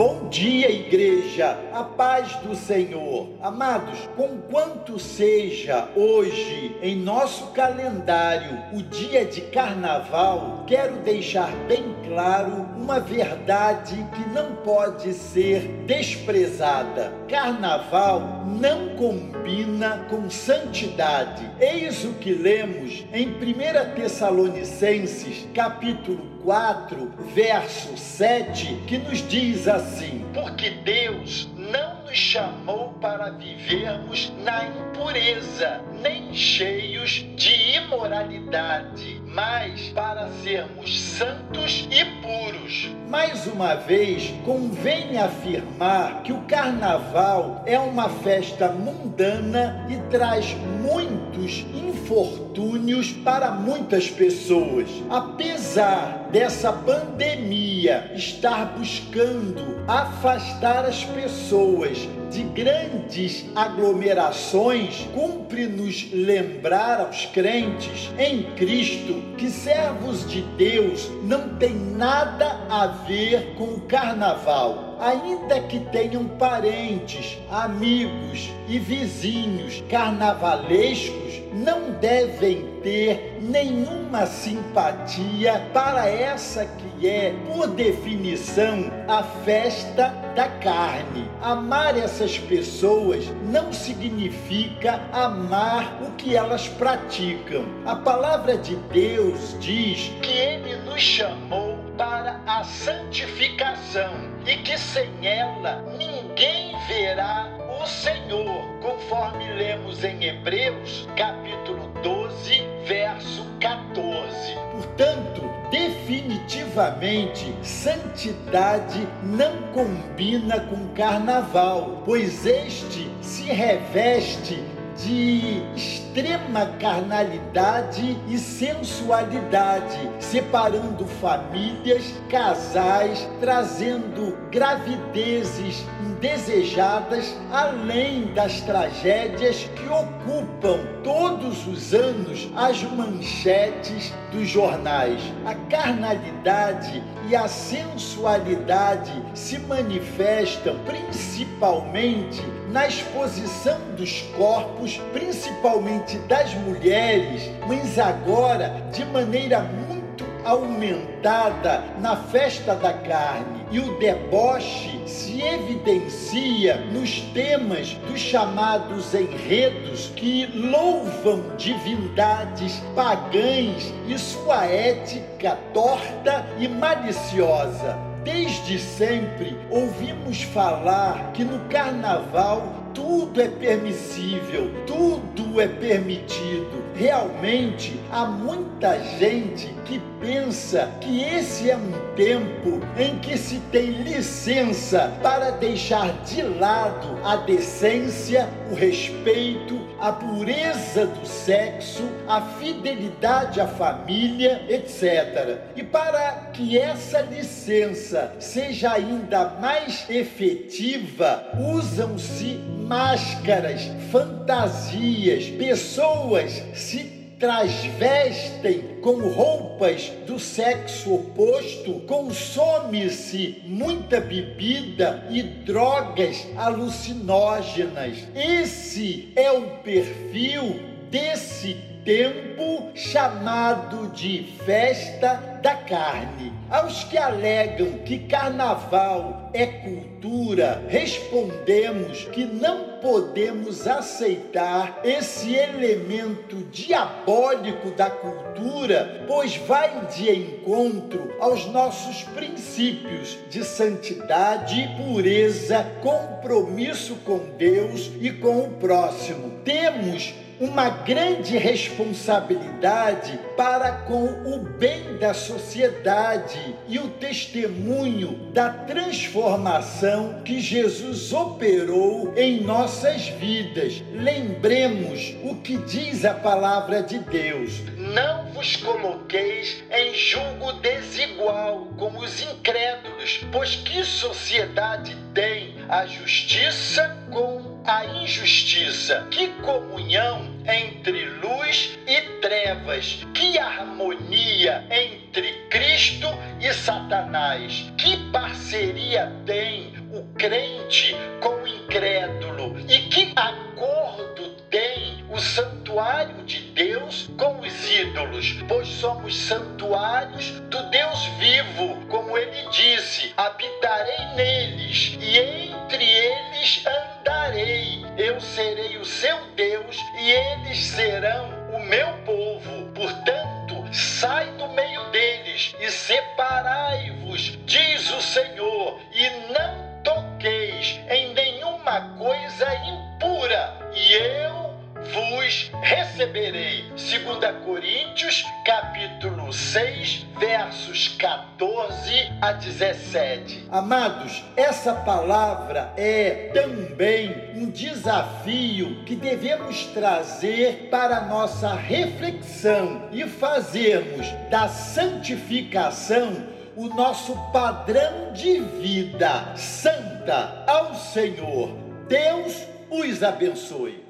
Bom dia, igreja, a paz do Senhor. Amados, conquanto seja hoje em nosso calendário o dia de carnaval, quero deixar bem claro uma verdade que não pode ser desprezada. Carnaval não combina com santidade. Eis o que lemos em 1 Tessalonicenses, capítulo 4, verso 7, que nos diz assim: Porque Deus não nos chamou para vivermos na impureza, nem cheios de imoralidade, mas para sermos santos e puros. Mais uma vez, convém afirmar que o carnaval é uma festa mundana e traz muitos infortúnios para muitas pessoas. Apesar dessa pandemia estar buscando afastar as pessoas de grandes aglomerações, cumpre-nos lembrar aos crentes em Cristo que servos de Deus não tem nada a ver com o carnaval. Ainda que tenham parentes, amigos e vizinhos carnavalescos, não devem ter nenhuma simpatia para essa que é, por definição, a festa da carne. Amar essas pessoas não significa amar o que elas praticam. A palavra de Deus diz que Ele nos chamou para a santificação e que sem ela ninguém verá o Senhor, conforme lemos em Hebreus, capítulo 12, verso 14. Portanto, definitivamente, santidade não combina com carnaval, pois este se reveste de extrema carnalidade e sensualidade, separando famílias, casais, trazendo gravidezes indesejadas, além das tragédias que ocupam todos os anos as manchetes dos jornais. A carnalidade e a sensualidade se manifestam principalmente na exposição dos corpos, principalmente das mulheres, mas agora de maneira muito aumentada na festa da carne. E o deboche se evidencia nos temas dos chamados enredos que louvam divindades pagãs e sua ética torta e maliciosa. Desde sempre ouvimos falar que no carnaval tudo é permissível, tudo é permitido. Realmente há muita gente que pensa que esse é um tempo em que se tem licença para deixar de lado a decência, o respeito, a pureza do sexo, a fidelidade à família, etc. E para que essa licença seja ainda mais efetiva, usam-se máscaras, fantasias, pessoas se transvestem com roupas do sexo oposto, consome-se muita bebida e drogas alucinógenas. Esse é o perfil desse tempo chamado de festa da carne. Aos que alegam que carnaval é cultura, respondemos que não podemos aceitar esse elemento diabólico da cultura, pois vai de encontro aos nossos princípios de santidade pureza, compromisso com Deus e com o próximo. Temos uma grande responsabilidade para com o bem da sociedade e o testemunho da transformação que Jesus operou em nossas vidas. Lembremos o que diz a palavra de Deus: Não vos coloqueis em julgo desigual com os incrédulos, pois que sociedade tem a justiça com a injustiça? Que comunhão entre luz e trevas? Que harmonia entre Cristo e Satanás? Que parceria tem o crente com o incrédulo? E que acordo tem o santuário de Deus com os ídolos? Pois somos santuários do Deus vivo, como ele disse: habitarei neles e entre eles andarei. Eu serei o seu Deus e eles serão o meu povo. Portanto, sai do meio deles e separai-vos, diz o Senhor, e não toqueis em nenhuma coisa impura, e eu vos receberei. 2 Coríntios, capítulo 6, versos 14 a 17. Amados, essa palavra é também um desafio que devemos trazer para a nossa reflexão e fazermos da santificação o nosso padrão de vida santa ao Senhor. Deus os abençoe.